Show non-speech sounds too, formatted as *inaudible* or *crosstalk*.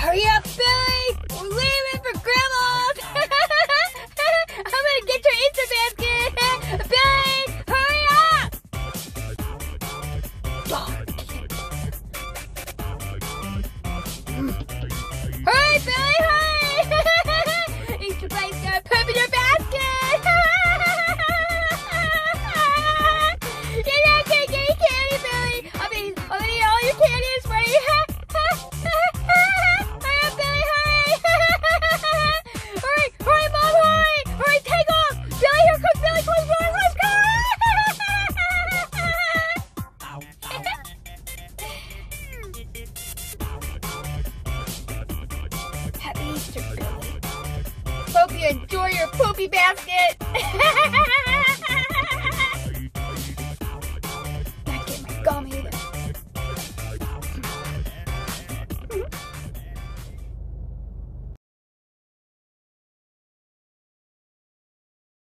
Hurry up, Billy! We're leaving for Grandma's! *laughs* I'm gonna get your Easter basket! *laughs* Billy! Hurry up! Hurry, Billy! Hope you enjoy your poopy basket. *laughs*